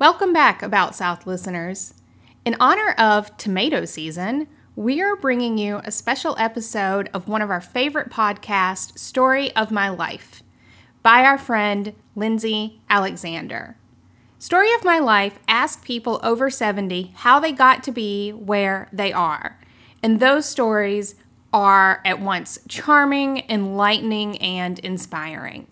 Welcome back, About South listeners. In honor of tomato season, we are bringing you a special episode of one of our favorite podcasts, Story of My Life, by our friend Lindsey Alexander. Story of My Life asks people over 70 how they got to be where they are. And those stories are at once charming, enlightening, and inspiring.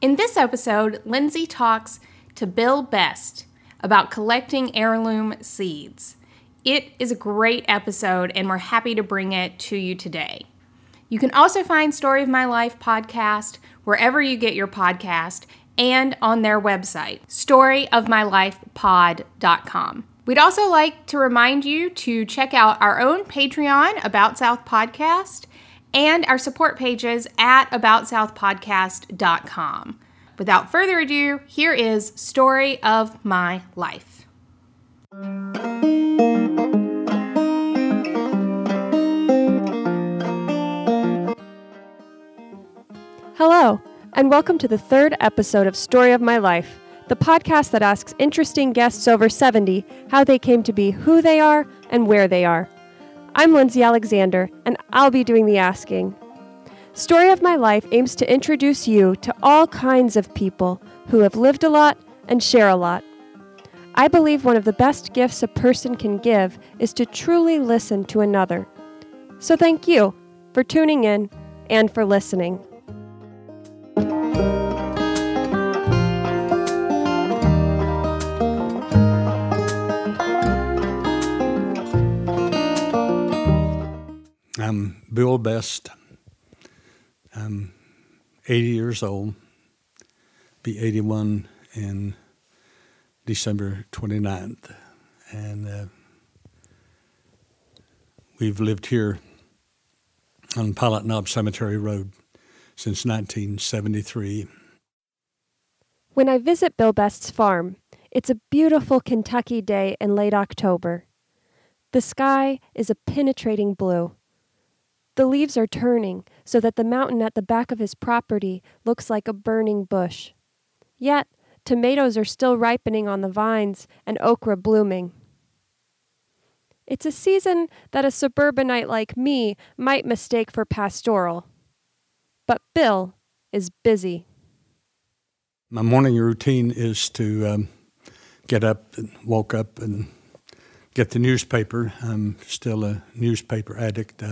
In this episode, Lindsey talks to Bill Best about collecting heirloom seeds. It is a great episode, and we're happy to bring it to you today. You can also find Story of My Life podcast wherever you get your podcast and on their website, storyofmylifepod.com. We'd also like to remind you to check out our own Patreon, About South Podcast, and our support pages at aboutsouthpodcast.com. Without further ado, here is Story of My Life. Hello, and welcome to the third episode of Story of My Life, the podcast that asks interesting guests over 70 how they came to be who they are and where they are. I'm Lindsey Alexander, and I'll be doing the asking. Story of My Life aims to introduce you to all kinds of people who have lived a lot and share a lot. I believe one of the best gifts a person can give is to truly listen to another. So thank you for tuning in and for listening. I'm Bill Best. I'm 80 years old, be 81 in December 29th. And uh, we've lived here on Pilot Knob Cemetery Road since 1973. When I visit Bill Best's farm, it's a beautiful Kentucky day in late October. The sky is a penetrating blue. The leaves are turning so that the mountain at the back of his property looks like a burning bush. Yet, tomatoes are still ripening on the vines and okra blooming. It's a season that a suburbanite like me might mistake for pastoral. But Bill is busy. My morning routine is to um, get up and woke up and get the newspaper. I'm still a newspaper addict.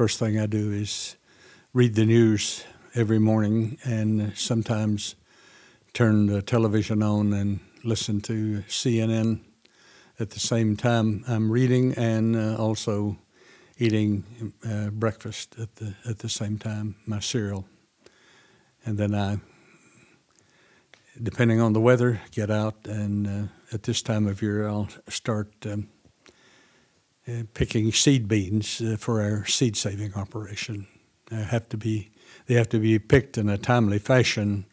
First thing I do is read the news every morning and sometimes turn the television on and listen to CNN at the same time I'm reading and uh, also eating uh, breakfast at the at the same time, my cereal. And then I, depending on the weather, get out and uh, at this time of year I'll start um, picking seed beans uh, for our seed saving operation. They have to be they have to be picked in a timely fashion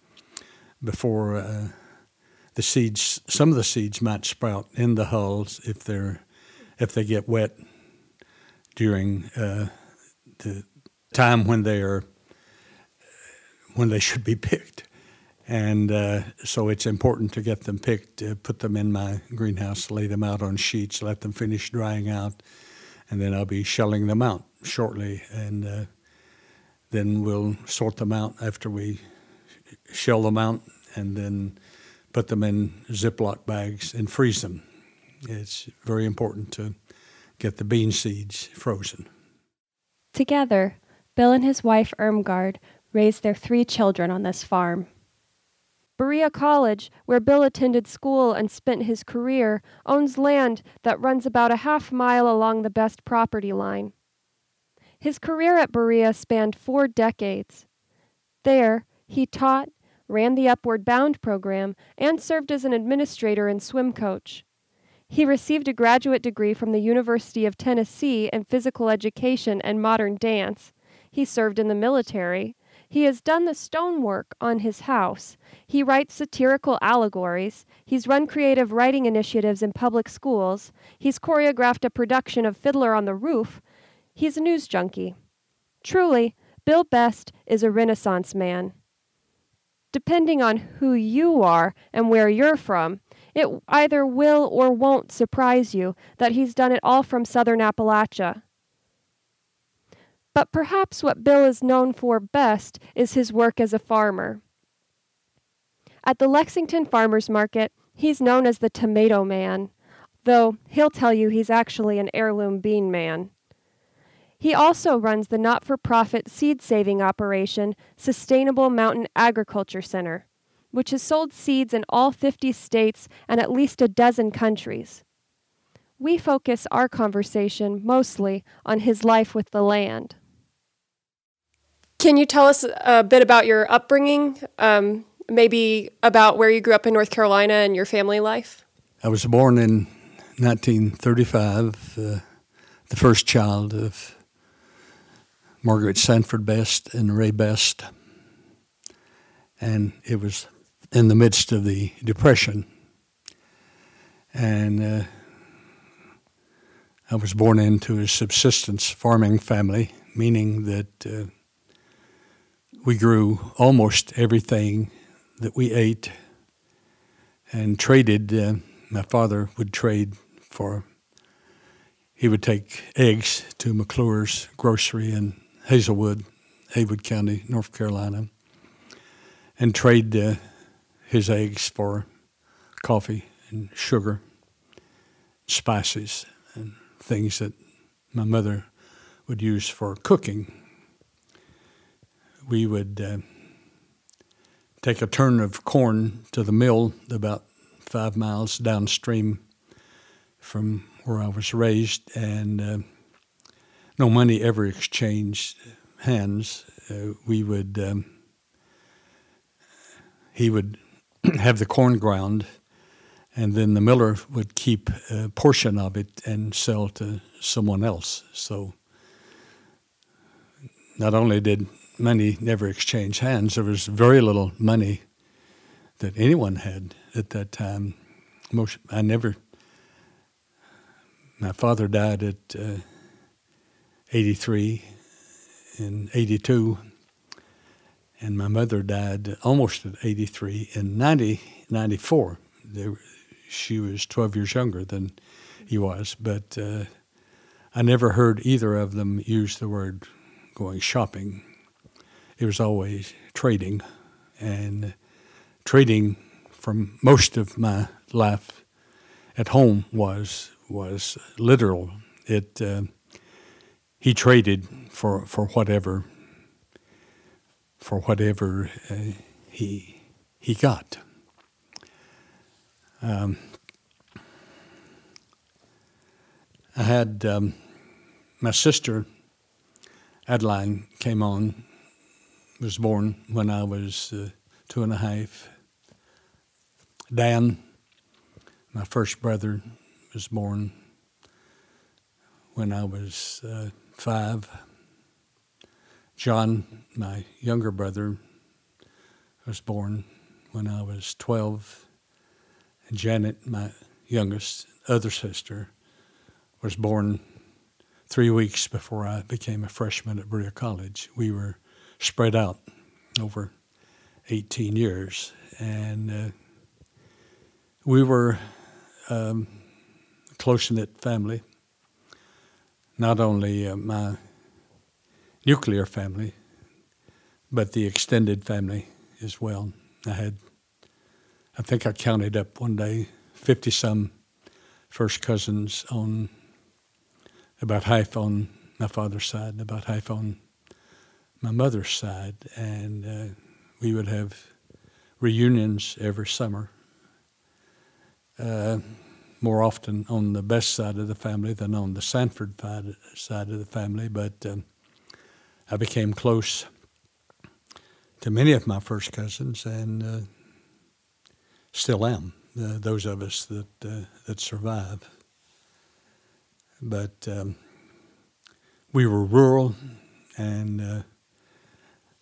before uh, the seeds. Some of the seeds might sprout in the hulls if they're if they get wet during uh, the time when they are when they should be picked. And uh, so it's important to get them picked, uh, put them in my greenhouse, lay them out on sheets, let them finish drying out, and then I'll be shelling them out shortly. And uh, then we'll sort them out after we shell them out and then put them in Ziploc bags and freeze them. It's very important to get the bean seeds frozen. Together, Bill and his wife Irmgard raised their three children on this farm. Berea College, where Bill attended school and spent his career, owns land that runs about a half mile along the best property line. His career at Berea spanned four decades. There, he taught, ran the Upward Bound program, and served as an administrator and swim coach. He received a graduate degree from the University of Tennessee in physical education and modern dance. He served in the military he has done the stonework on his house. He writes satirical allegories. He's run creative writing initiatives in public schools. He's choreographed a production of Fiddler on the Roof. He's a news junkie. Truly, Bill Best is a Renaissance man. depending on who you are and where you're from, it either will or won't surprise you that he's done it all from southern Appalachia. But perhaps what Bill is known for best is his work as a farmer. At the Lexington Farmers Market, he's known as the Tomato Man, though he'll tell you he's actually an heirloom bean man. He also runs the not for profit seed saving operation Sustainable Mountain Agriculture Center, which has sold seeds in all 50 states and at least a dozen countries. We focus our conversation mostly on his life with the land. Can you tell us a bit about your upbringing? Um, maybe about where you grew up in North Carolina and your family life? I was born in 1935, uh, the first child of Margaret Sanford Best and Ray Best. And it was in the midst of the Depression. And uh, I was born into a subsistence farming family, meaning that uh, we grew almost everything that we ate and traded. Uh, my father would trade for, he would take eggs to McClure's grocery in Hazelwood, Haywood County, North Carolina, and trade uh, his eggs for coffee and sugar, spices, and things that my mother would use for cooking. We would uh, take a turn of corn to the mill about five miles downstream from where I was raised, and uh, no money ever exchanged hands. Uh, we would, um, he would have the corn ground, and then the miller would keep a portion of it and sell to someone else. So not only did money never exchanged hands, there was very little money that anyone had at that time. Most I never. My father died at uh, 83 and 82, and my mother died almost at 83 in 90, 94. she was 12 years younger than he was, but uh, I never heard either of them use the word going shopping. Was always trading, and trading from most of my life at home was was literal. It uh, he traded for for whatever for whatever uh, he he got. Um, I had um, my sister Adeline came on was born when I was uh, two and a half. Dan, my first brother, was born when I was uh, five. John, my younger brother, was born when I was 12. And Janet, my youngest other sister, was born three weeks before I became a freshman at Berea College. We were spread out over 18 years. And uh, we were um, a close knit family. Not only uh, my nuclear family, but the extended family as well. I had, I think I counted up one day, 50 some first cousins on about half on my father's side, about half on my mother's side, and uh, we would have reunions every summer. Uh, more often on the best side of the family than on the Sanford side of the family, but um, I became close to many of my first cousins and uh, still am. Uh, those of us that uh, that survive, but um, we were rural and uh,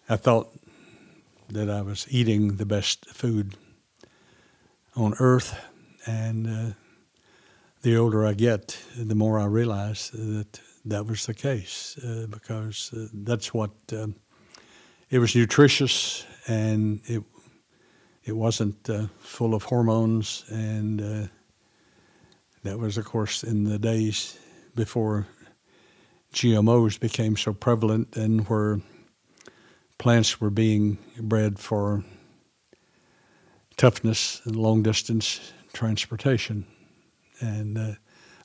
I thought that I was eating the best food on earth, and uh, the older I get, the more I realize that that was the case uh, because uh, that's what um, it was nutritious and it it wasn't uh, full of hormones, and uh, that was, of course, in the days before GMOs became so prevalent and where plants were being bred for toughness and long distance transportation and uh,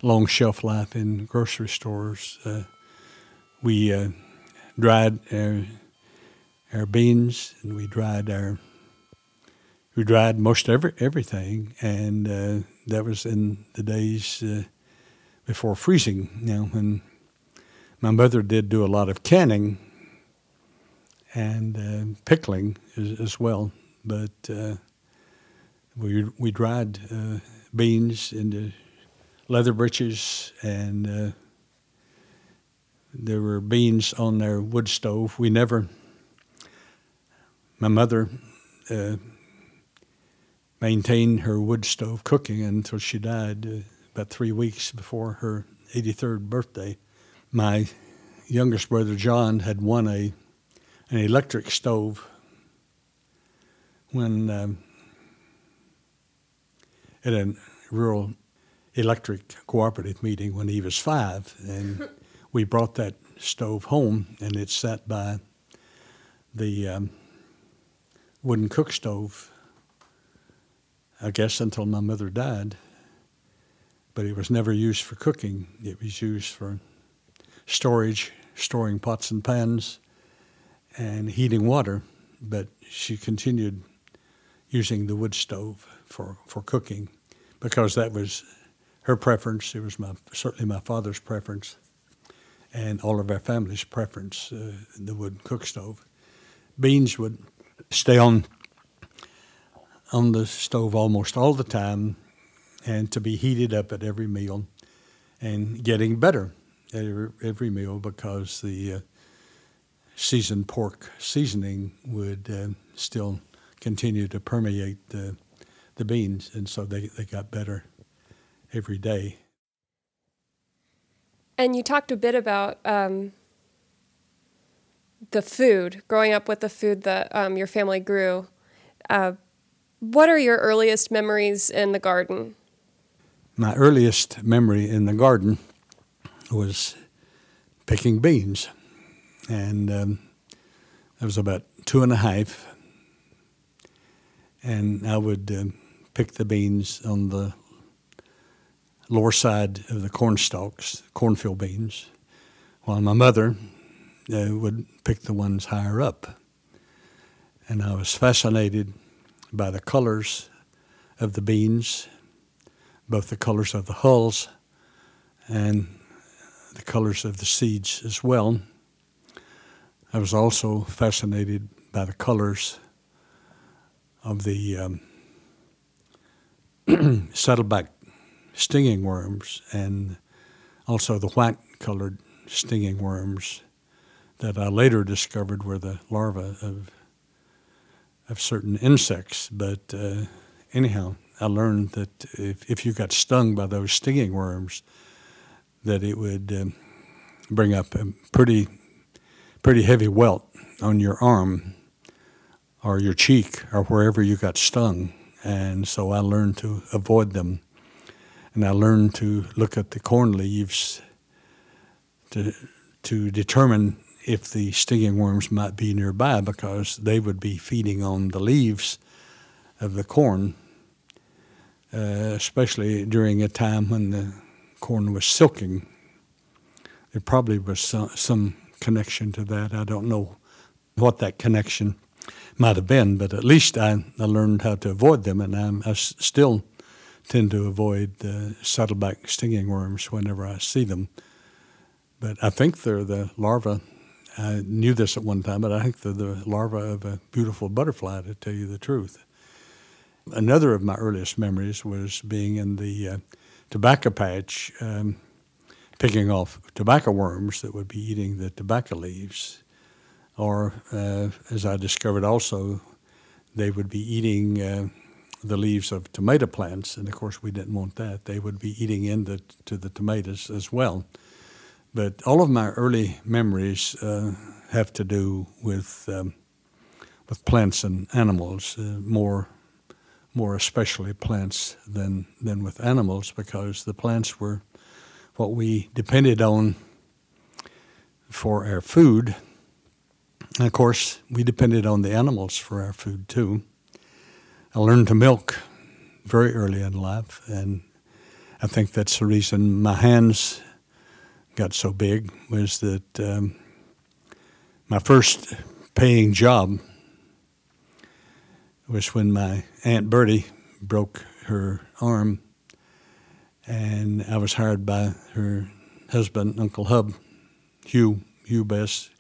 long shelf life in grocery stores. Uh, we uh, dried our, our beans and we dried our we dried most every everything, and uh, that was in the days uh, before freezing. You know, when my mother did do a lot of canning and uh, pickling as, as, well, but uh, we we dried uh, beans into leather breeches and uh, there were beans on their wood stove. We never. My mother maintained her wood stove cooking until she died uh, about three weeks before her 83rd birthday. My youngest brother John had won a an electric stove when um, at a rural electric cooperative meeting when he was five, and we brought that stove home, and it sat by the um, wooden cook stove I guess until my mother died. But it was never used for cooking. It was used for storage, storing pots and pans, and heating water. But she continued using the wood stove for, for cooking because that was her preference. It was my certainly my father's preference, and all of our family's preference. Uh, the wood cook stove. Beans would stay on on the stove almost all the time and to be heated up at every meal and getting better at every, meal because the uh, seasoned pork seasoning would uh, still continue to permeate the, the beans, and so they, they got better every day. And you talked a bit about um, the food, growing up with the food that um, your family grew. Uh, what are your earliest memories in the garden? My earliest memory in the garden was picking beans. And um, I was about two and a half. And I would uh, pick the beans on the lower side of the corn stalks, cornfield beans, while my mother uh, would pick the ones higher up. And I was fascinated by the colors of the beans, both the colors of the hulls and the colors of the seeds as well. I was also fascinated by the colors of the um, saddleback stinging worms and also the white colored stinging worms that I later discovered were the larvae of of certain insects. But uh, anyhow, I learned that if, if you got stung by those stinging worms, that it would um, bring up a pretty pretty heavy welt on your arm or your cheek or wherever you got stung. And so I learned to avoid them. And I learned to look at the corn leaves to, to determine if the stinging worms might be nearby because they would be feeding on the leaves of the corn, uh, especially during a time when the corn was silking. There probably was some, some connection to that. I don't know what that connection might have been, but at least I, I learned how to avoid them, and I'm, I still tend to avoid the saddleback stinging worms whenever I see them. But I think they're the larvae I knew this at one time, but I think they're the larva of a beautiful butterfly, to tell you the truth. Another of my earliest memories was being in the uh, tobacco patch, um, picking off tobacco worms that would be eating the tobacco leaves. Or, uh, as I discovered also, they would be eating uh, the leaves of tomato plants, and of course, we didn't want that. They would be eating into the tomatoes as well. But all of my early memories uh, have to do with um, with plants and animals, uh, more more especially plants than than with animals because the plants were what we depended on for our food. And of course, we depended on the animals for our food too. I learned to milk very early in life, and I think that's the reason my hands got so big was that um, my first paying job was when my Aunt Bertie broke her arm, and I was hired by her husband, Uncle Hub, Hugh, Hugh Best,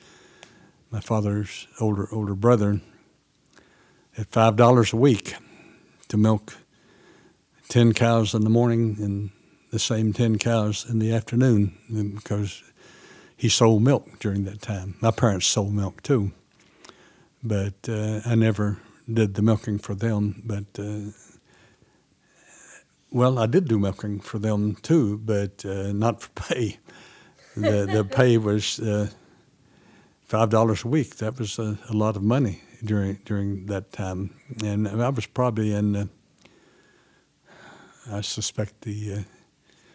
my father's older older brother, at five dollars a week to milk ten cows in the morning and the same ten cows in the afternoon because he sold milk during that time. My parents sold milk too, but uh, I never did the milking for them, but uh, well, I did do milking for them too, but uh, not for pay. The the pay was uh, five dollars a week. That was a, a, lot of money during during that time, and I was probably in. I suspect the uh,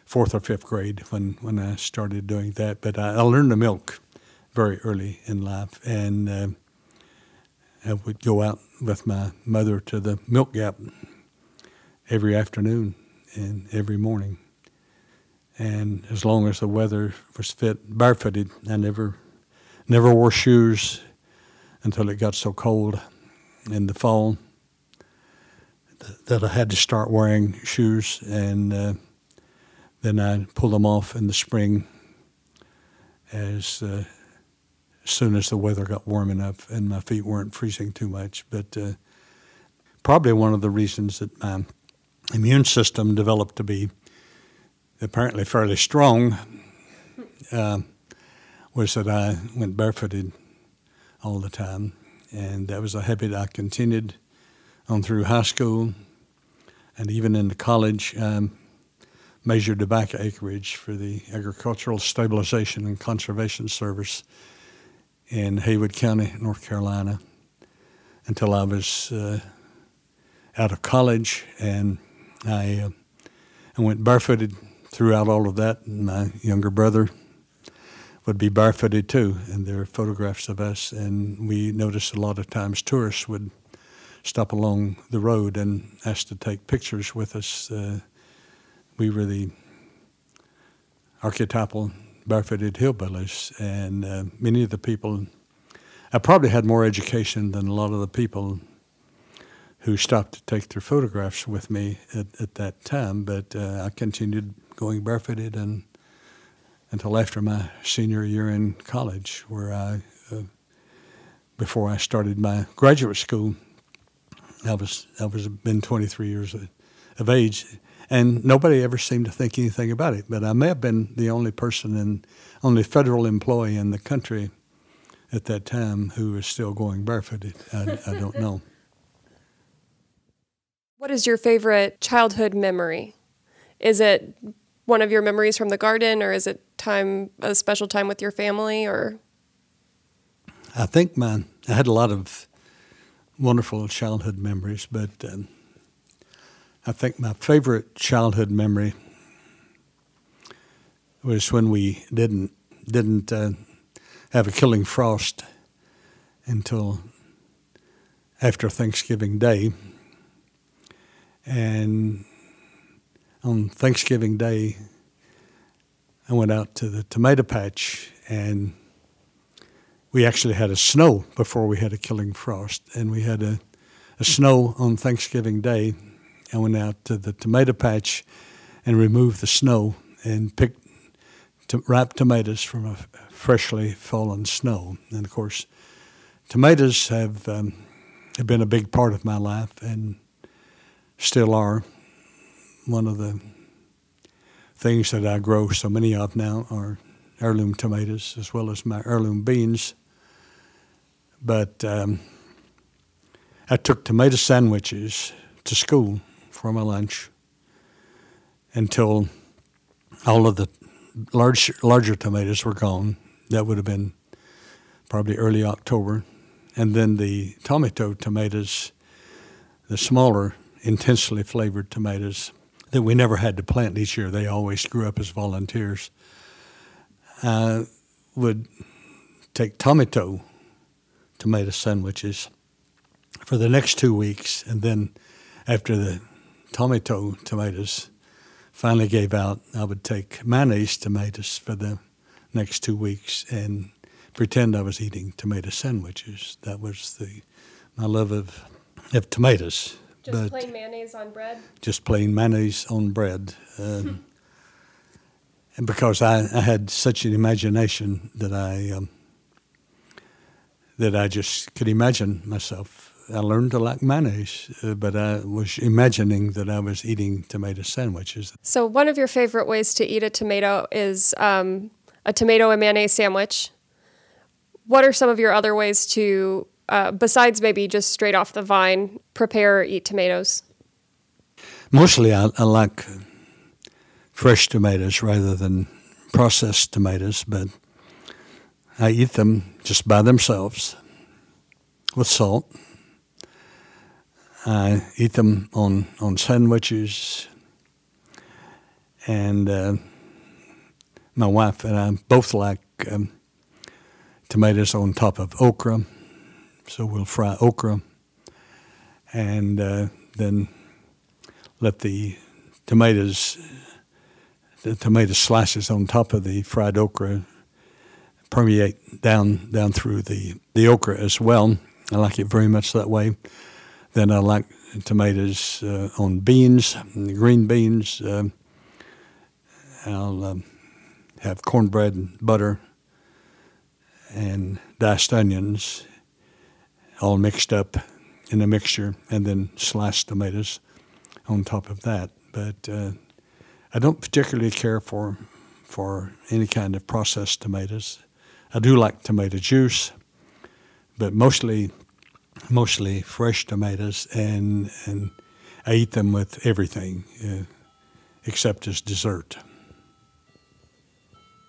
fourth or fifth grade when when I started doing that, but I, I learned to milk very early in life, and uh, I would go out with my mother to the milk gap every afternoon and every morning. And as long as the weather was fit, barefooted, I never, never wore shoes until it got so cold in the fall that I had to start wearing shoes, and uh, then I pulled them off in the spring as uh, as soon as the weather got warm enough and my feet weren't freezing too much. But uh, probably one of the reasons that my immune system developed to be apparently fairly strong uh, was that I went barefooted all the time. And that was a habit I continued on through high school and even into college. Um, measured tobacco acreage for the Agricultural Stabilization and Conservation Service in Haywood County, North Carolina, until I was uh, out of college, and I uh, I went barefooted throughout all of that. And my younger brother would be barefooted too, and there are photographs of us. And we noticed a lot of times tourists would stop along the road and ask to take pictures with us. Uh, we were the archetypal barefooted hillbillies, and uh, many of the people. I probably had more education than a lot of the people who stopped to take their photographs with me at, at that time, but uh, I continued going barefooted and until after my senior year in college, where I, uh, before I started my graduate school, I was I was been 23 years of age, and nobody ever seemed to think anything about it. But I may have been the only person and only federal employee in the country at that time who was still going barefooted. I, I don't know. What is your favorite childhood memory? Is it one of your memories from the garden, or is it time a special time with your family, or? I think my I had a lot of wonderful childhood memories, but um, I think my favorite childhood memory was when we didn't didn't uh, have a killing frost until after Thanksgiving Day, and on Thanksgiving Day, I went out to the tomato patch and we actually had a snow before we had a killing frost, and we had a, a snow on Thanksgiving Day. I went out to the tomato patch and removed the snow and picked to, ripe tomatoes from a freshly fallen snow. And of course, tomatoes have, um, have been a big part of my life. And still are. One of the things that I grow so many of now are heirloom tomatoes as well as my heirloom beans. But um, I took tomato sandwiches to school for my lunch until all of the large, larger tomatoes were gone. That would have been probably early October. And then the tomato tomatoes, the smaller intensely flavored tomatoes that we never had to plant each year. They always grew up as volunteers. I would take tomato tomato sandwiches for the next two weeks, and then after the tomato tomatoes finally gave out, I would take mayonnaise tomatoes for the next two weeks and pretend I was eating tomato sandwiches. That was the my love of of tomatoes. Just but plain mayonnaise on bread. Just plain mayonnaise on bread. Um, and because I, I had such an imagination that I um, that I just could imagine myself. I learned to like mayonnaise, uh, but I was imagining that I was eating tomato sandwiches. So, one of your favorite ways to eat a tomato is um, a tomato and mayonnaise sandwich. What are some of your other ways to, uh, besides maybe just straight off the vine, prepare or eat tomatoes? Mostly, I, I like fresh tomatoes rather than processed tomatoes, but I eat them just by themselves with salt. I eat them on, on sandwiches. And uh, my wife and I both like um, tomatoes on top of okra. So we'll fry okra and uh, then let the tomatoes, the tomato slices on top of the fried okra permeate down down through the, the okra as well. I like it very much that way. Then I like tomatoes uh, on beans, green beans. Uh, I'll um, have cornbread and butter and diced onions all mixed up in a mixture, and then sliced tomatoes on top of that. But uh, I don't particularly care for for any kind of processed tomatoes. I do like tomato juice, but mostly mostly fresh tomatoes, and and I eat them with everything uh, except as dessert.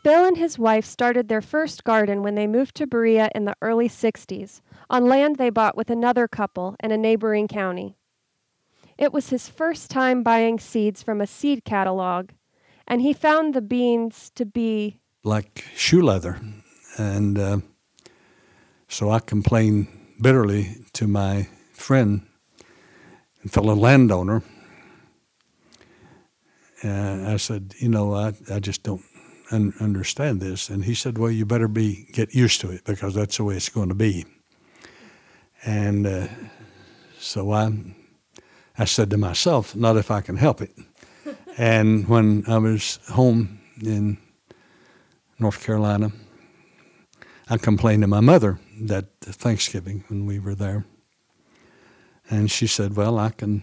Bill and his wife started their first garden when they moved to Berea in the early 60s, on land they bought with another couple in a neighboring county. It was his first time buying seeds from a seed catalog, and he found the beans to be like shoe leather. And uh, so I complained bitterly to my friend and fellow landowner. And I said, you know, I, I just don't un- understand this. And he said, well, you better be get used to it because that's the way it's going to be. And uh, so I, I said to myself, not if I can help it. and when I was home in North Carolina, I complained to my mother that Thanksgiving when we were there. And she said, Well, I can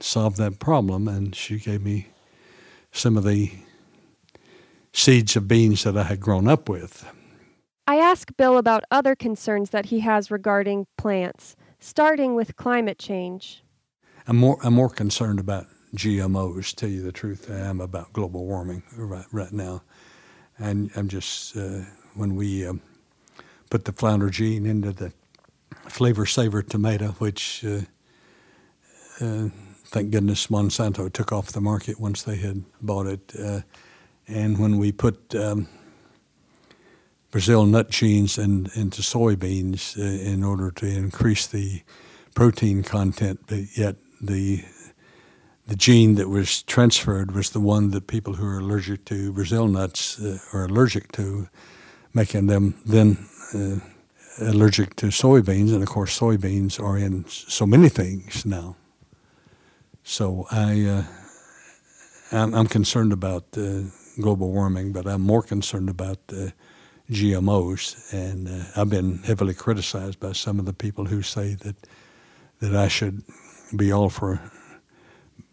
solve that problem. And she gave me some of the seeds of beans that I had grown up with. I asked Bill about other concerns that he has regarding plants, starting with climate change. I'm more, I'm more concerned about GMOs, to tell you the truth, I am about global warming right, right now. And I'm just, uh, when we, um, put the flounder gene into the Flavr Savr tomato, which uh, uh, thank goodness Monsanto took off the market once they had bought it. Uh, and when we put um, Brazil nut genes in, into soybeans uh, in order to increase the protein content, but yet the the gene that was transferred was the one that people who are allergic to Brazil nuts uh, are allergic to, making them then uh, allergic to soybeans, and of course, soybeans are in so many things now. So I, uh, I'm, I'm, concerned about uh, global warming, but I'm more concerned about GMOs, and uh, I've been heavily criticized by some of the people who say that that I should be all for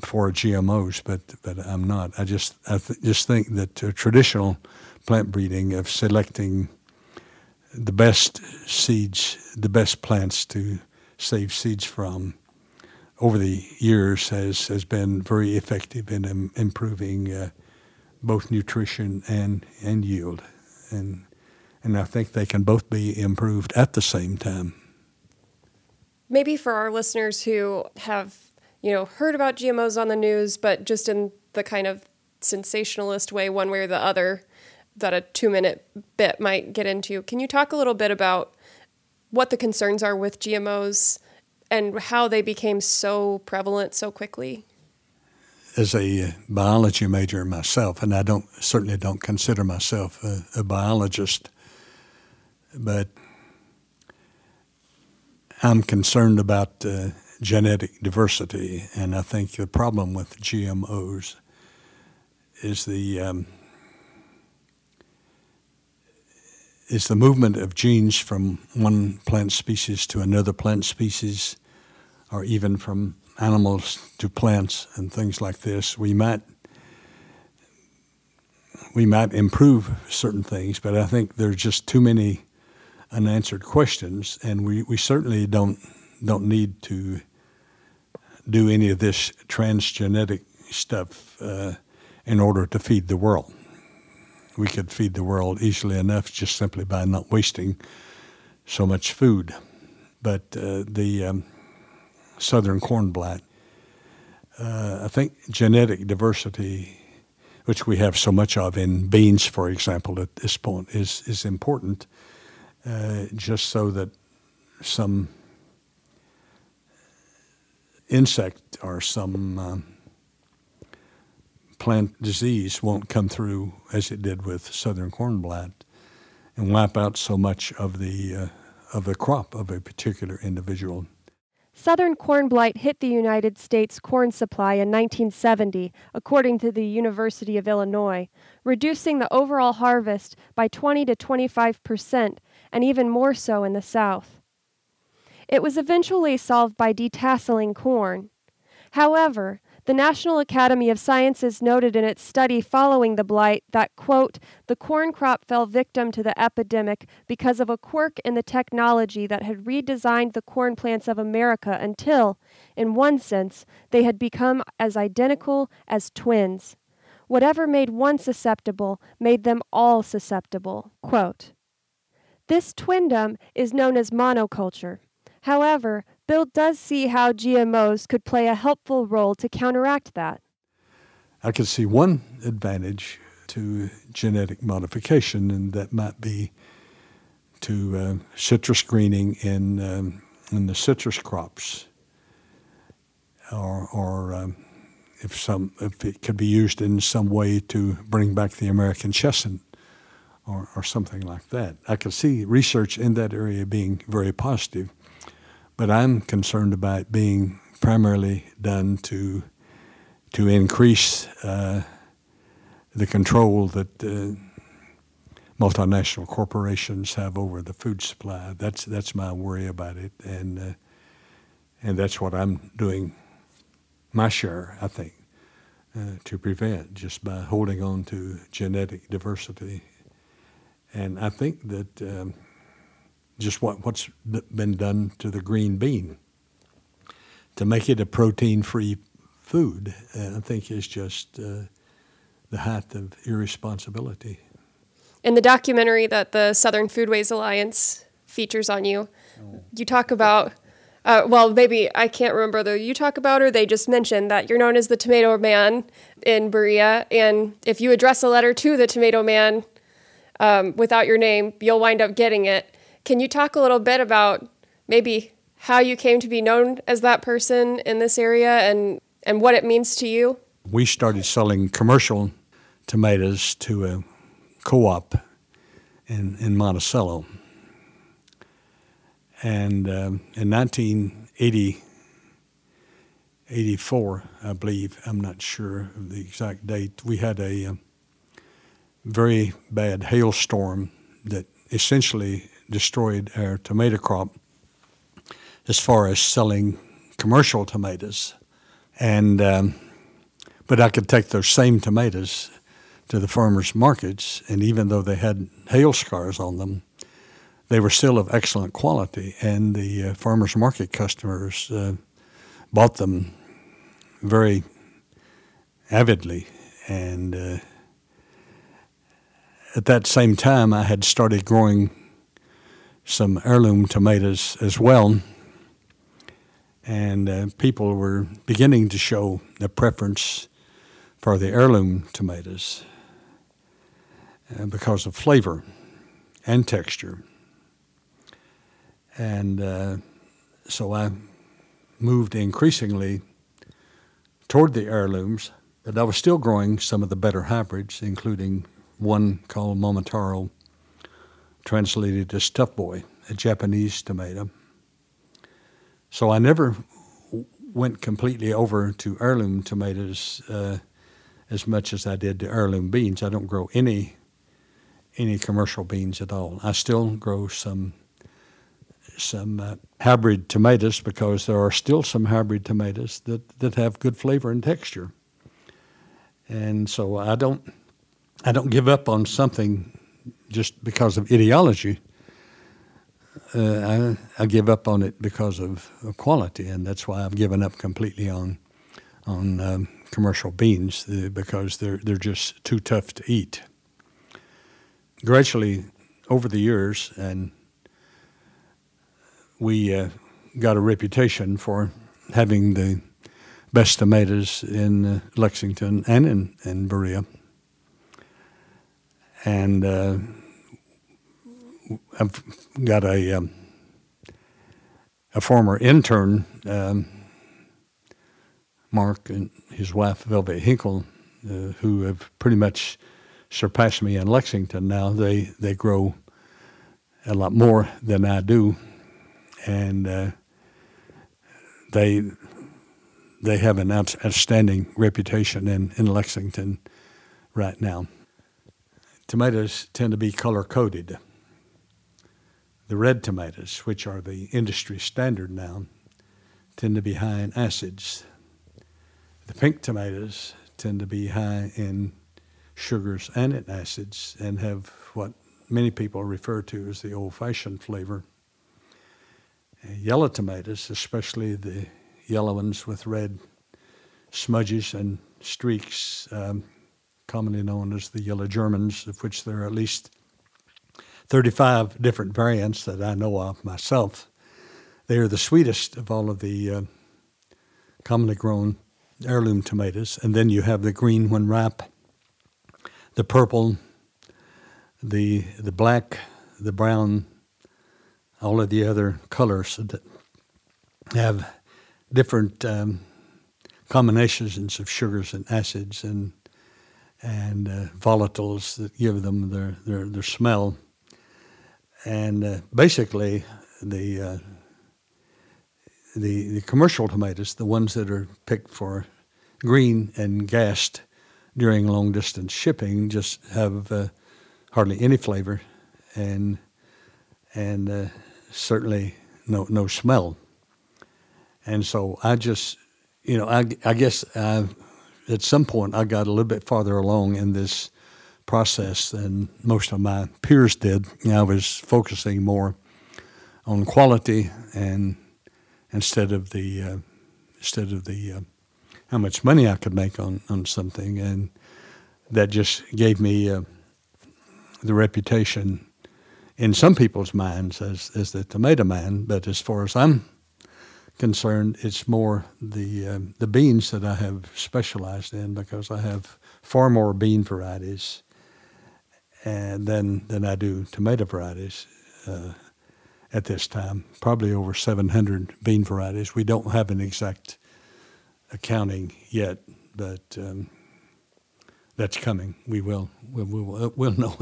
for GMOs, but but I'm not. I just I th- just think that uh, traditional plant breeding of selecting the best seeds, the best plants to save seeds from over the years has, has been very effective in um, improving uh, both nutrition and, and yield. And, and I think they can both be improved at the same time. Maybe for our listeners who have you know, heard about GMOs on the news, but just in the kind of sensationalist way, one way or the other, that a two minute bit might get into. Can you talk a little bit about what the concerns are with GMOs and how they became so prevalent so quickly? As a biology major myself, and I don't certainly don't consider myself a, a biologist, but I'm concerned about uh, genetic diversity, and I think the problem with GMOs is the um, is the movement of genes from one plant species to another plant species, or even from animals to plants and things like this. We might we might improve certain things, but I think there's just too many unanswered questions, and we, we certainly don't don't need to do any of this transgenetic stuff uh, in order to feed the world we could feed the world easily enough just simply by not wasting so much food. But uh, the um, southern corn blight, uh, I think genetic diversity, which we have so much of in beans, for example, at this point, is, is important uh, just so that some insect or some um, plant disease won't come through as it did with southern corn blight and wipe out so much of the uh, of the crop of a particular individual. Southern corn blight hit the United States corn supply in 1970, according to the University of Illinois, reducing the overall harvest by 20 to 25 percent, and even more so in the South. It was eventually solved by detasseling corn. However, the National Academy of Sciences noted in its study following the blight that, quote, the corn crop fell victim to the epidemic because of a quirk in the technology that had redesigned the corn plants of America until, in one sense, they had become as identical as twins. Whatever made one susceptible made them all susceptible. Quote, this twindom is known as monoculture. However, Bill does see how GMOs could play a helpful role to counteract that. I could see one advantage to genetic modification, and that might be to uh, citrus greening in um, in the citrus crops, or or um, if some if it could be used in some way to bring back the American chestnut, or or something like that. I could see research in that area being very positive. But I'm concerned about being primarily done to to increase uh, the control that uh, multinational corporations have over the food supply. That's that's my worry about it, and uh, and that's what I'm doing my share, I think, uh, to prevent just by holding on to genetic diversity. And I think that. Um, just what, what's been done to the green bean. To make it a protein free food, I think is just uh, the height of irresponsibility. In the documentary that the Southern Foodways Alliance features on you, oh. you talk about. Uh, well, maybe I can't remember whether you talk about or they just mentioned that you're known as the Tomato Man in Berea, and if you address a letter to the Tomato Man um, without your name, you'll wind up getting it. Can you talk a little bit about maybe how you came to be known as that person in this area and, and what it means to you? We started selling commercial tomatoes to a co op in, in Monticello. And um, in 1980, 84, I believe, I'm not sure of the exact date, we had a um, very bad hailstorm that essentially destroyed our tomato crop as far as selling commercial tomatoes. And um, but I could take those same tomatoes to the farmers markets, and even though they had hail scars on them, they were still of excellent quality, and the uh, farmers market customers uh, bought them very avidly. And uh, at that same time, I had started growing some heirloom tomatoes as well. and uh, people were beginning to show a preference for the heirloom tomatoes uh, because of flavor and texture. And uh, so I moved increasingly toward the heirlooms, but I was still growing some of the better hybrids, including one called Momotaro, translated as Tough Boy, a Japanese tomato. So I never went completely over to heirloom tomatoes uh, as much as I did to heirloom beans. I don't grow any any commercial beans at all. I still grow some some uh, hybrid tomatoes because there are still some hybrid tomatoes that, that have good flavor and texture. And so I don't I don't give up on something just because of ideology. Uh, I, I give up on it because of, quality, and that's why I've given up completely on on um, commercial beans uh, because they're they're just too tough to eat. Gradually, over the years, and we uh, got a reputation for having the best tomatoes in uh, Lexington and in, in Berea. And uh, I've got a, um, a former intern, um, Mark, and his wife, Velvet Hinkle, uh, who have pretty much surpassed me in Lexington now. They, they grow a lot more than I do and uh, they they have an outstanding reputation in, in Lexington right now. Tomatoes tend to be color coded. The red tomatoes, which are the industry standard now, tend to be high in acids. The pink tomatoes tend to be high in sugars and in acids and have what many people refer to as the old fashioned flavor yellow tomatoes, especially the yellow ones with red smudges and streaks, um, commonly known as the yellow Germans, of which there are at least 35 different variants that I know of myself. They are the sweetest of all of the uh, commonly grown heirloom tomatoes. And then you have the green when ripe, the purple, the, the black, the brown, all of the other colors that have different um, combinations of sugars and acids and and uh, volatiles that give them their their, their smell. And uh, basically, the uh, the the commercial tomatoes, the ones that are picked for green and gassed during long distance shipping, just have uh, hardly any flavor, and and uh, certainly no no smell. And so I just, you know, I, I guess I, at some point I got a little bit farther along in this process than most of my peers did. You know, I was focusing more on quality and instead of the uh, instead of the uh, how much money I could make on, on something, and that just gave me uh, the reputation in some people's minds as, as the tomato man, but as far as I'm concerned, it's more the uh, the beans that I have specialized in because I have far more bean varieties and then than I do tomato varieties uh, at this time. Probably over 700 bean varieties. We don't have an exact accounting yet, but um, that's coming. We will. We will. We'll know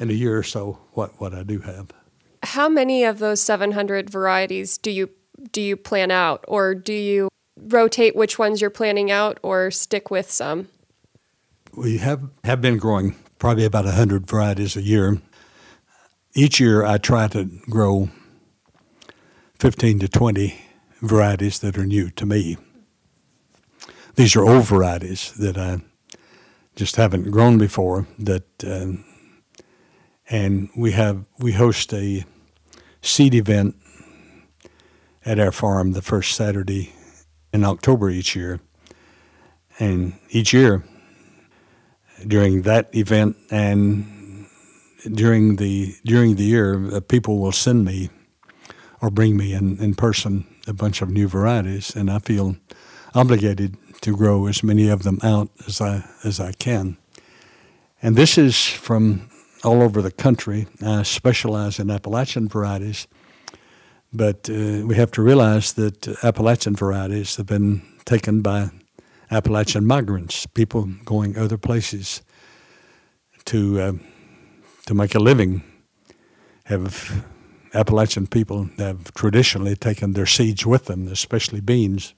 in a year or so what, what I do have. How many of those 700 varieties do you do you plan out, or do you rotate which ones you're planning out, or stick with some? We have have been growing probably about 100 varieties a year. Each year, I try to grow 15 to 20 varieties that are new to me. These are old varieties that I just haven't grown before that uh, and we have we host a seed event at our farm the first Saturday in October each year, and each year during that event and during the during the year, uh, people will send me or bring me in, in person a bunch of new varieties, and I feel obligated to grow as many of them out as I as I can. And this is from all over the country. I specialize in Appalachian varieties, but uh, we have to realize that Appalachian varieties have been taken by Appalachian migrants, people going other places to uh, to make a living. Have Appalachian people have traditionally taken their seeds with them, especially beans.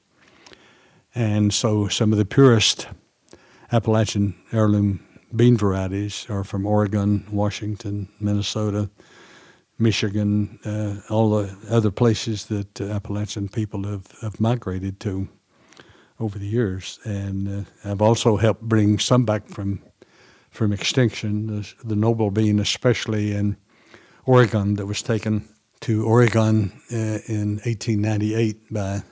And so some of the purest Appalachian heirloom bean varieties are from Oregon, Washington, Minnesota, Michigan, uh, all the other places that uh, Appalachian people have, have migrated to over the years. And uh, I've also helped bring some back from from extinction, the, the noble bean, especially in Oregon, that was taken to Oregon uh, in 1898 by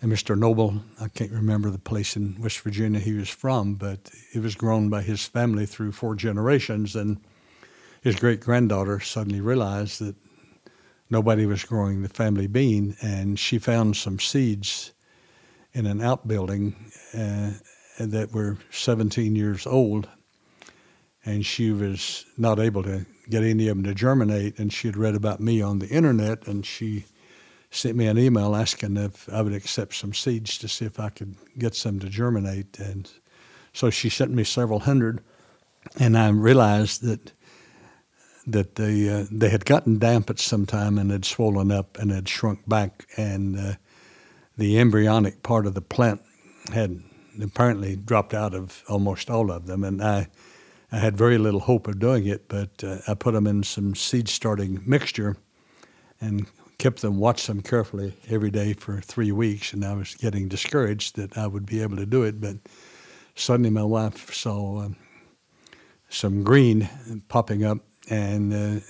Mr. Noble. I can't remember the place in West Virginia he was from, but it was grown by his family through four generations. And his great granddaughter suddenly realized that nobody was growing the family bean, and she found some seeds in an outbuilding uh, that were 17 years old. And she was not able to get any of them to germinate. And she had read about me on the internet, and she sent me an email asking if I would accept some seeds to see if I could get some to germinate. And so she sent me several hundred, and I realized that that they uh, they had gotten damp at some time and had swollen up and had shrunk back, and uh, the embryonic part of the plant had apparently dropped out of almost all of them, and I. I had very little hope of doing it, but uh, I put them in some seed starting mixture and kept them, watched them carefully every day for three weeks, and I was getting discouraged that I would be able to do it. But suddenly, my wife saw um, some green popping up, and uh,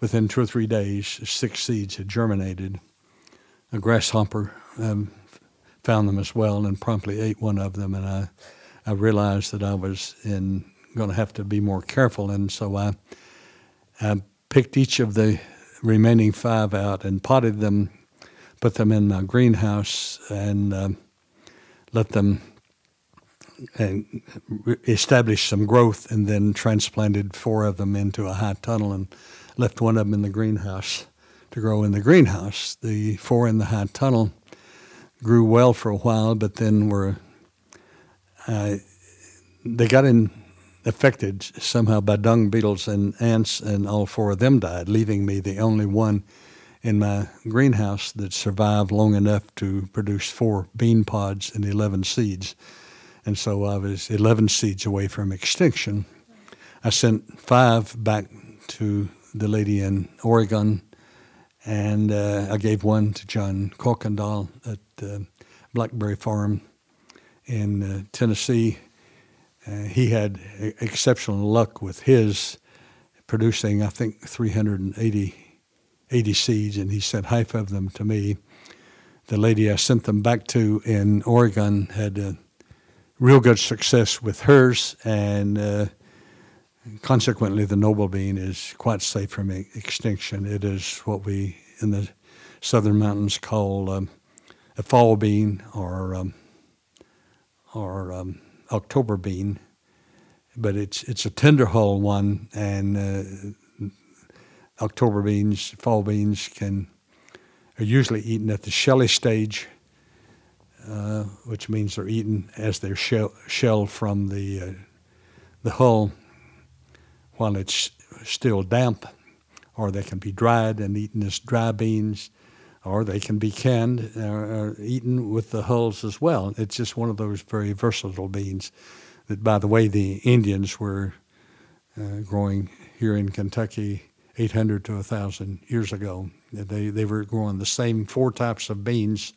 within two or three days, six seeds had germinated. A grasshopper um, found them as well and promptly ate one of them, and I, I realized that I was in going to have to be more careful, and so I, I picked each of the remaining five out and potted them, put them in my greenhouse, and uh, let them and establish some growth, and then transplanted four of them into a high tunnel and left one of them in the greenhouse to grow in the greenhouse. The four in the hot tunnel grew well for a while, but then were uh, they got in affected somehow by dung beetles and ants, and all four of them died, leaving me the only one in my greenhouse that survived long enough to produce four bean pods and 11 seeds. And so I was 11 seeds away from extinction. I sent five back to the lady in Oregon, and uh, I gave one to John Coykendall at uh, Blackberry Farm in uh, Tennessee uh, he had exceptional luck with his producing, I think, 380 80 seeds, and he sent half of them to me. The lady I sent them back to in Oregon had a real good success with hers, and uh, consequently, the noble bean is quite safe from extinction. It is what we in the southern mountains call um, a fall bean or um, or um, October bean, but it's it's a tender hull one, and uh, October beans, fall beans can are usually eaten at the shelly stage, uh, which means they're eaten as they're shell, shelled from the uh, the hull while it's still damp, or they can be dried and eaten as dry beans or they can be canned or, uh, eaten with the hulls as well. It's just one of those very versatile beans that, by the way, the Indians were uh, growing here in Kentucky 800 to 1,000 years ago. They, they were growing the same four types of beans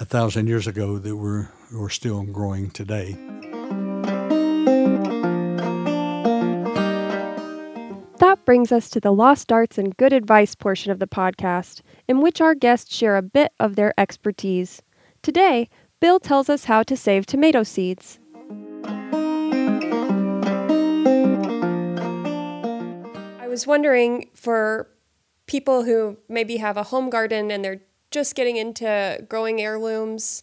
a thousand years ago that were, were still growing today. That brings us to the lost arts and good advice portion of the podcast, in which our guests share a bit of their expertise. Today, Bill tells us how to save tomato seeds. I was wondering for people who maybe have a home garden and they're just getting into growing heirlooms,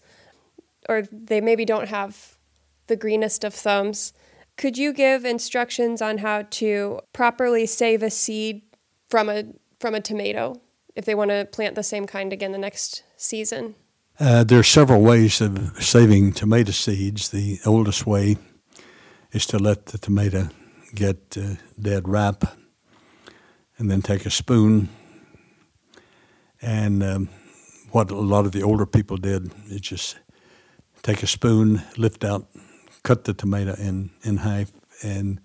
or they maybe don't have the greenest of thumbs. Could you give instructions on how to properly save a seed from a from a tomato if they want to plant the same kind again the next season? Uh, there are several ways of saving tomato seeds. The oldest way is to let the tomato get uh, dead ripe and then take a spoon. And um, what a lot of the older people did is just take a spoon, lift out, cut the tomato in, in half, and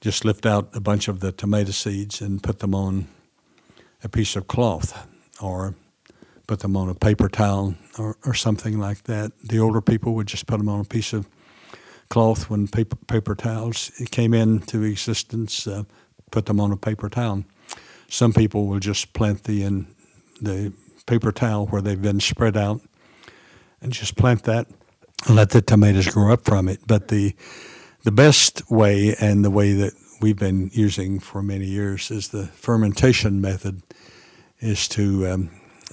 just lift out a bunch of the tomato seeds and put them on a piece of cloth or put them on a paper towel or, or something like that. The older people would just put them on a piece of cloth when paper, paper towels came into existence, uh, put them on a paper towel. Some people will just plant the in the paper towel where they've been spread out and just plant that let the tomatoes grow up from it. But the the best way and the way that we've been using for many years is the fermentation method is to um,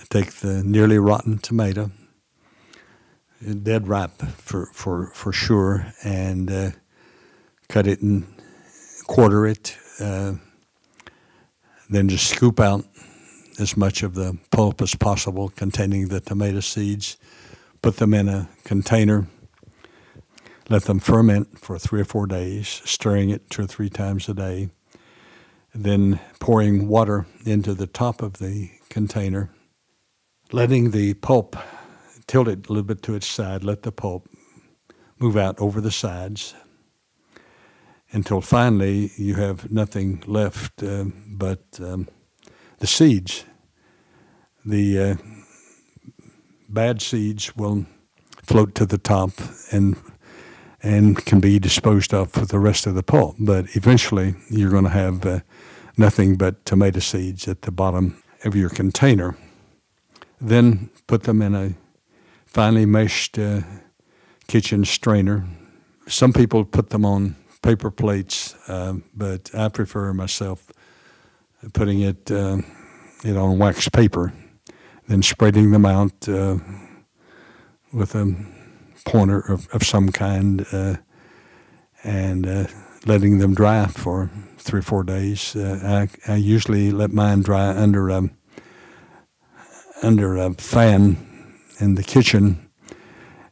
take the nearly rotten tomato, dead ripe for, for, for sure, and uh, cut it and quarter it. Uh, then just scoop out as much of the pulp as possible containing the tomato seeds, put them in a container, let them ferment for three or four days, stirring it two or three times a day, then pouring water into the top of the container letting the pulp tilt it a little bit to its side, let the pulp move out over the sides until finally you have nothing left uh, but um, the seeds. The uh, bad seeds will float to the top and and can be disposed of for the rest of the pulp. But eventually, you're going to have uh, nothing but tomato seeds at the bottom of your container then put them in a finely meshed uh, kitchen strainer. Some people put them on paper plates, uh, but I prefer myself putting it, uh, it on wax paper, then spreading them out uh, with a pointer of, of some kind uh, and uh, letting them dry for three or four days. I, I usually let mine dry under a um, under a fan in the kitchen,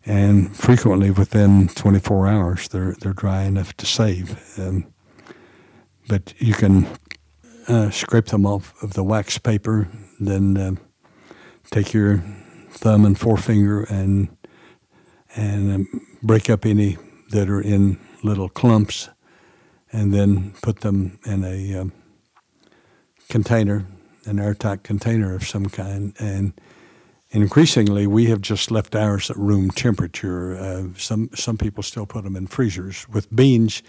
and frequently within 24 hours they're they're dry enough to save. Um, but you can uh, scrape them off of the wax paper, then uh, take your thumb and forefinger and and um, break up any that are in little clumps, and then put them in a um, container an airtight container of some kind. And increasingly, we have just left ours at room temperature. Uh, some some people still put them in freezers. With beans,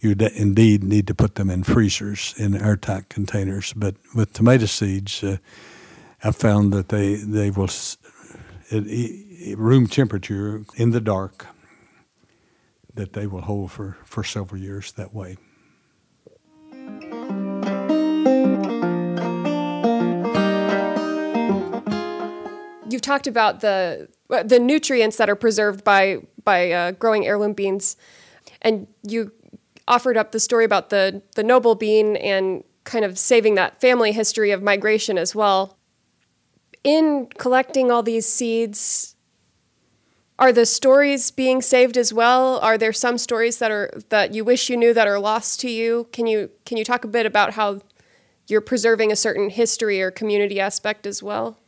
you de- indeed need to put them in freezers in airtight containers. But with tomato seeds, uh, I've found that they they will at room temperature in the dark that they will hold for, for several years that way. you've talked about the the nutrients that are preserved by by uh, growing heirloom beans, and you offered up the story about the the noble bean and kind of saving that family history of migration as well. In collecting all these seeds, are the stories being saved as well? Are there some stories that are that you wish you knew that are lost to you? Can you can you talk a bit about how you're preserving a certain history or community aspect as well?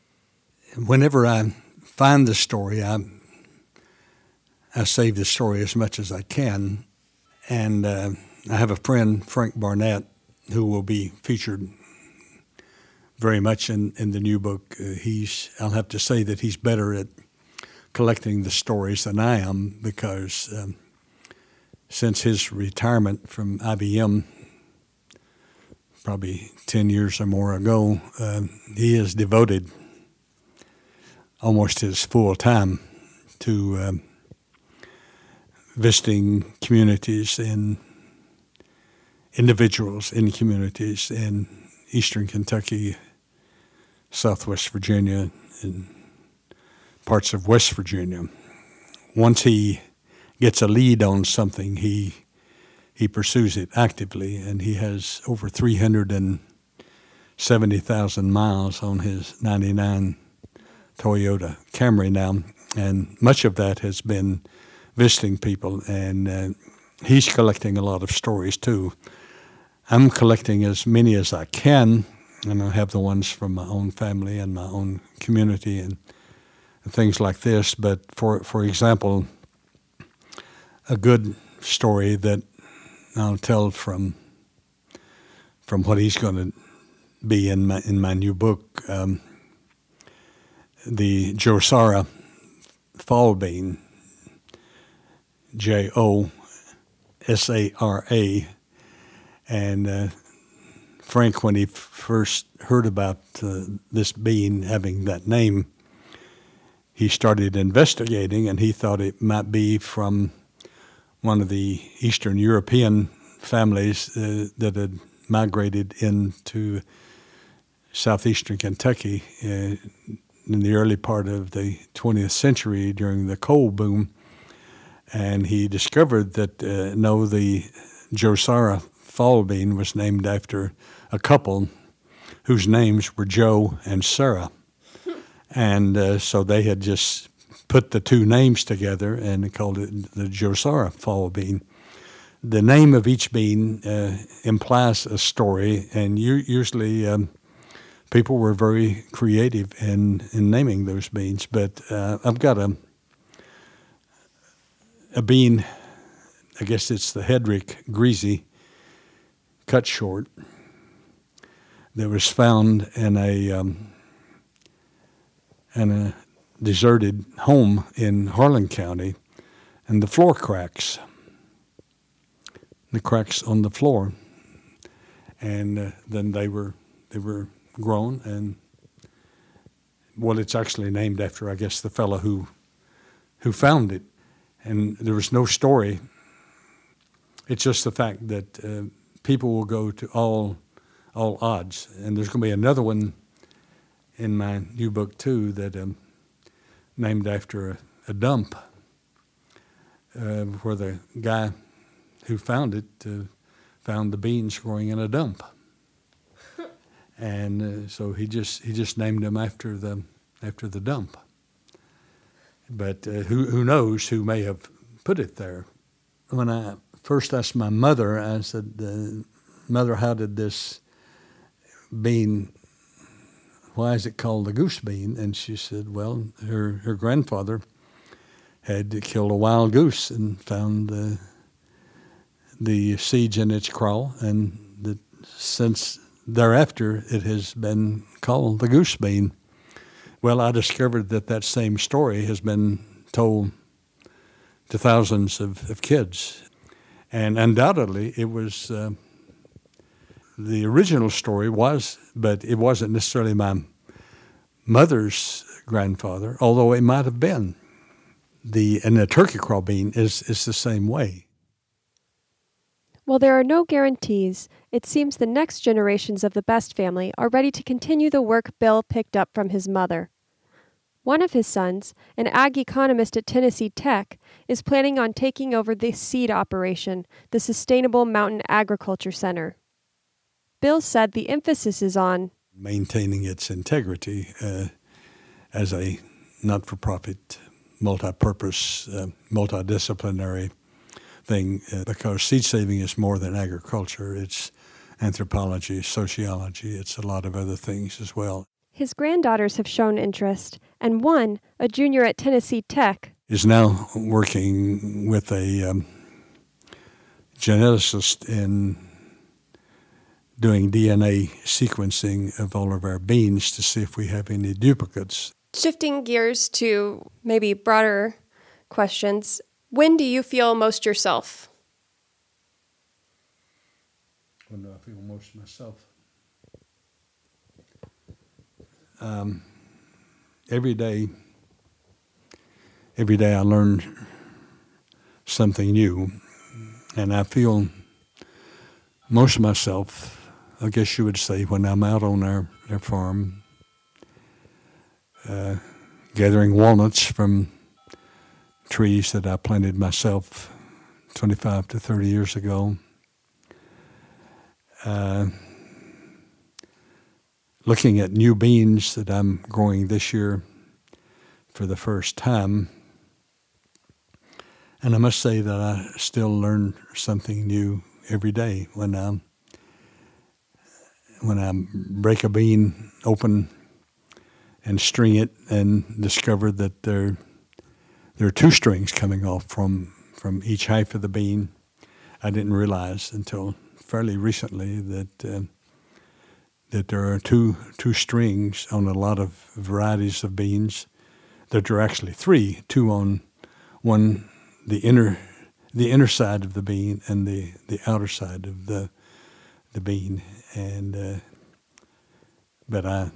whenever I find the story, I I save the story as much as I can, and uh, I have a friend, Frank Barnett, who will be featured very much in, in the new book. Uh, he's I'll have to say that he's better at collecting the stories than I am because um, since his retirement from IBM, probably ten years or more ago, uh, he is devoted almost his full time to um, visiting communities and individuals in communities in eastern Kentucky, southwest Virginia and parts of West Virginia. Once he gets a lead on something, he he pursues it actively, and he has over 370,000 miles on his 99 Toyota Camry now, and much of that has been visiting people, and uh, he's collecting a lot of stories too. I'm collecting as many as I can, and I have the ones from my own family and my own community and, and things like this. But for for example, a good story that I'll tell from from what he's going to be in my in my new book, um, the Josara fall bean, J O S A R A, and uh, Frank, when he first heard about uh, this bean having that name, he started investigating, and he thought it might be from one of the Eastern European families uh, that had migrated into southeastern Kentucky uh, in the early part of the 20th century during the coal boom. And he discovered that uh, no, the Josara fall bean was named after a couple whose names were Joe and Sarah. And uh, so they had just put the two names together and called it the Josara fall bean. The name of each bean uh, implies a story, and you, usually um, people were very creative in, in naming those beans. But uh, I've got a a bean, I guess it's the Hedrick Greasy, cut short, that was found in a um, in a deserted home in Harlan County, and the floor cracks, the cracks on the floor, and uh, then they were they were grown and well, it's actually named after I guess the fellow who who found it, and there was no story. It's just the fact that uh, people will go to all all odds, and there's going to be another one in my new book too that um, named after a, a dump, uh, where the guy who found it uh, found the beans growing in a dump, and uh, so he just he just named them after the after the dump. But uh, who who knows who may have put it there? When I first asked my mother, I said, uh, "Mother, how did this bean why is it called the goose bean? And she said, well, her, her grandfather had killed a wild goose and found the, the seeds in its craw, and that since thereafter it has been called the goose bean. Well, I discovered that that same story has been told to thousands of, of kids, and undoubtedly it was. Uh, the original story was, but it wasn't necessarily my mother's grandfather, although it might have been. The and the turkey craw bean is is the same way. While there are no guarantees, it seems the next generations of the Best family are ready to continue the work Bill picked up from his mother. One of his sons, an ag economist at Tennessee Tech, is planning on taking over the seed operation, the Sustainable Mountain Agriculture Center. Bill said the emphasis is on maintaining its integrity uh, as a not for profit, multi purpose, uh, multidisciplinary thing uh, because seed saving is more than agriculture. It's anthropology, sociology, it's a lot of other things as well. His granddaughters have shown interest, and one, a junior at Tennessee Tech, is now working with a um, geneticist in doing DNA sequencing of all of our beans to see if we have any duplicates. Shifting gears to maybe broader questions, when do you feel most yourself? When do I feel most myself? Um, every day, every day I learn something new, and I feel most of myself I guess you would say, when I'm out on our, our farm uh, gathering walnuts from trees that I planted myself 25 to 30 years ago. Uh, looking at new beans that I'm growing this year for the first time. And I must say that I still learn something new every day when I when I break a bean open and string it and discover that there there are two strings coming off from from each half of the bean. I didn't realize until fairly recently that uh, that there are two two strings on a lot of varieties of beans. That there are actually three, two on one the inner the inner side of the bean and the, the outer side of the the bean and uh, but I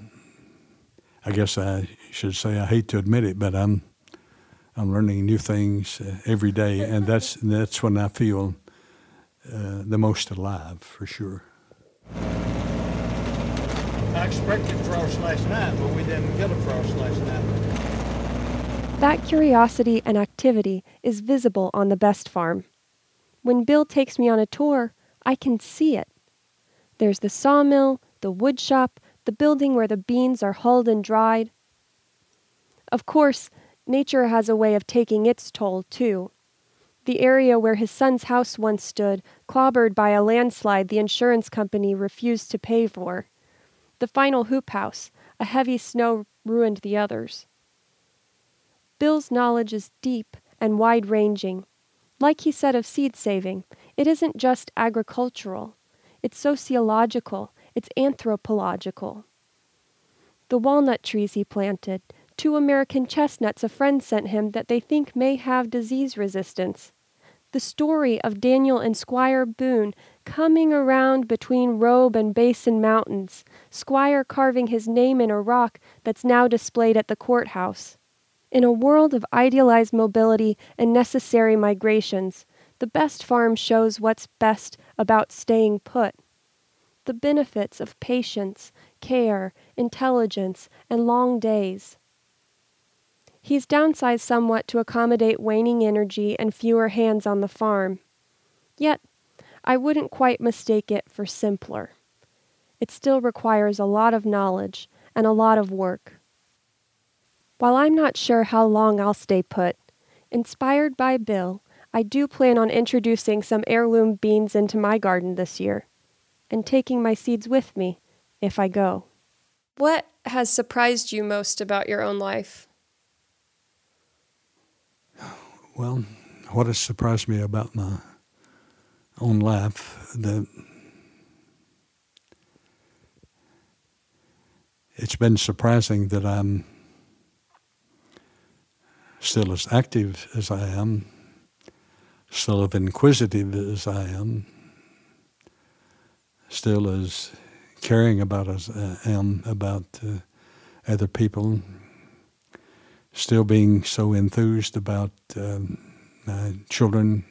I guess I should say I hate to admit it but I'm I'm learning new things uh, every day and that's that's when I feel uh, the most alive for sure. I expected frost last night, but we didn't get a frost last night. That curiosity and activity is visible on the best farm. When Bill takes me on a tour, I can see it. There's the sawmill, the wood shop, the building where the beans are hulled and dried. Of course, nature has a way of taking its toll, too. The area where his son's house once stood, clobbered by a landslide the insurance company refused to pay for. The final hoop house, a heavy snow ruined the others. Bill's knowledge is deep and wide ranging. Like he said of seed saving, it isn't just agricultural, it's sociological, it's anthropological. The walnut trees he planted, two American chestnuts a friend sent him that they think may have disease resistance. The story of Daniel and Squire Boone coming around between Robe and Basin Mountains, Squire carving his name in a rock that's now displayed at the courthouse. In a world of idealized mobility and necessary migrations, the best farm shows what's best about staying put. The benefits of patience, care, intelligence, and long days. He's downsized somewhat to accommodate waning energy and fewer hands on the farm. Yet, I wouldn't quite mistake it for simpler. It still requires a lot of knowledge and a lot of work. While I'm not sure how long I'll stay put, inspired by Bill, I do plan on introducing some heirloom beans into my garden this year and taking my seeds with me if I go. What has surprised you most about your own life? Well, what has surprised me about my own life that it's been surprising that I'm still as active as I am, still as inquisitive as I am, still as caring about as I am about uh, other people, still being so enthused about um, my children,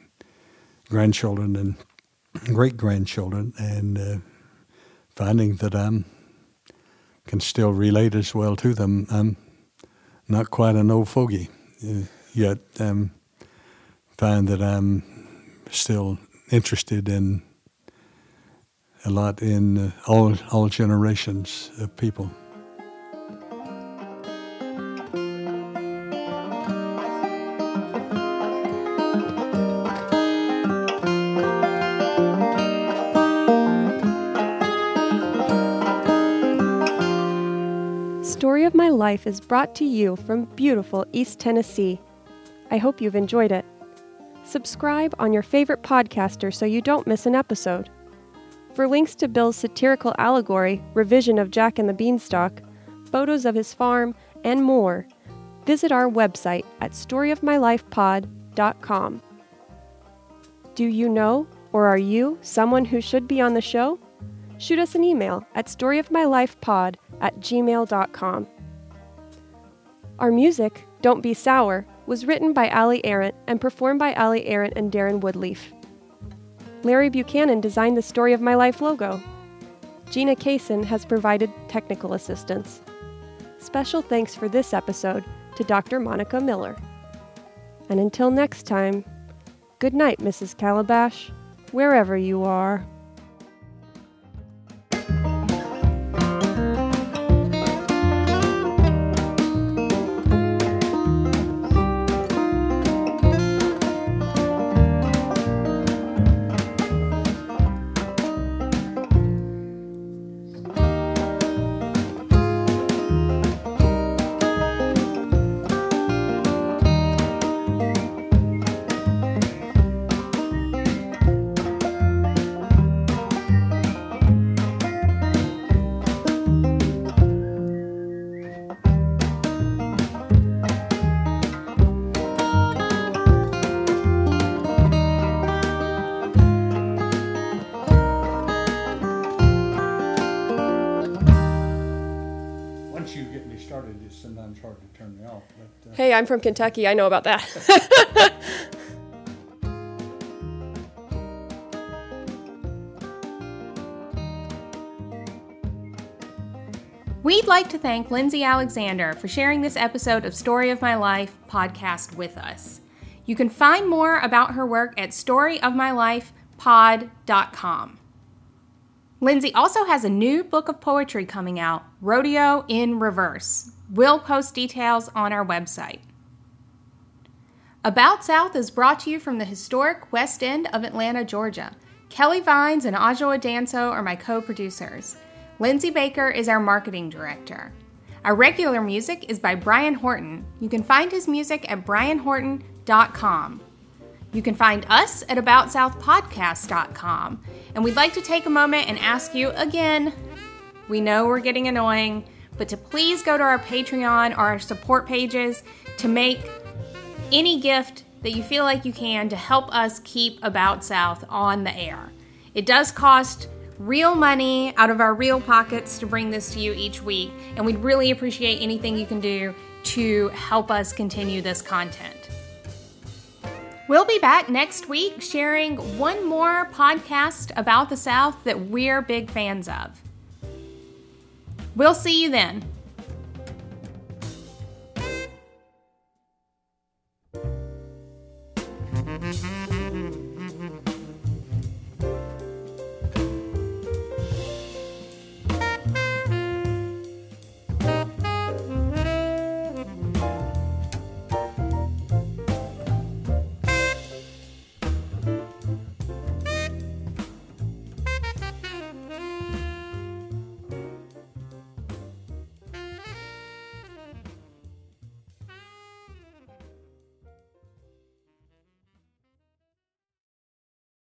grandchildren, and great grandchildren, and uh, finding that I can still relate as well to them. I'm not quite an old fogey uh, yet. Um, find that I'm still interested in a lot in uh, all all generations of people. Story of My Life is brought to you from beautiful East Tennessee. I hope you've enjoyed it. Subscribe on your favorite podcaster so you don't miss an episode. For links to Bill's satirical allegory, revision of Jack and the Beanstalk, photos of his farm, and more, visit our website at storyofmylifepod.com. Do you know, or are you, someone who should be on the show? Shoot us an email at storyofmylifepod at gmail.com. Our music, Don't Be Sour, was written by Ali Arendt and performed by Ali Arendt and Darren Woodleaf. Larry Buchanan designed the Story of My Life logo. Gina Caison has provided technical assistance. Special thanks for this episode to Dr. Monica Miller. And until next time, good night, Mrs. Calabash, wherever you are. Hey, I'm from Kentucky. I know about that. We'd like to thank Lindsey Alexander for sharing this episode of Story of My Life podcast with us. You can find more about her work at storyofmylifepod.com. Lindsey also has a new book of poetry coming out, Rodeo in Reverse. We'll post details on our website. About South is brought to you from the historic West End of Atlanta, Georgia. Kelly Vines and Adjoa Danso are my co producers. Lindsey Baker is our marketing director. Our regular music is by Brian Horton. You can find his music at brianhorton.com. You can find us at AboutSouthPodcast.com. And we'd like to take a moment and ask you again we know we're getting annoying, but to please go to our Patreon or our support pages to make any gift that you feel like you can to help us keep About South on the air. It does cost real money out of our real pockets to bring this to you each week, and we'd really appreciate anything you can do to help us continue this content. We'll be back next week sharing one more podcast about the South that we're big fans of. We'll see you then. You.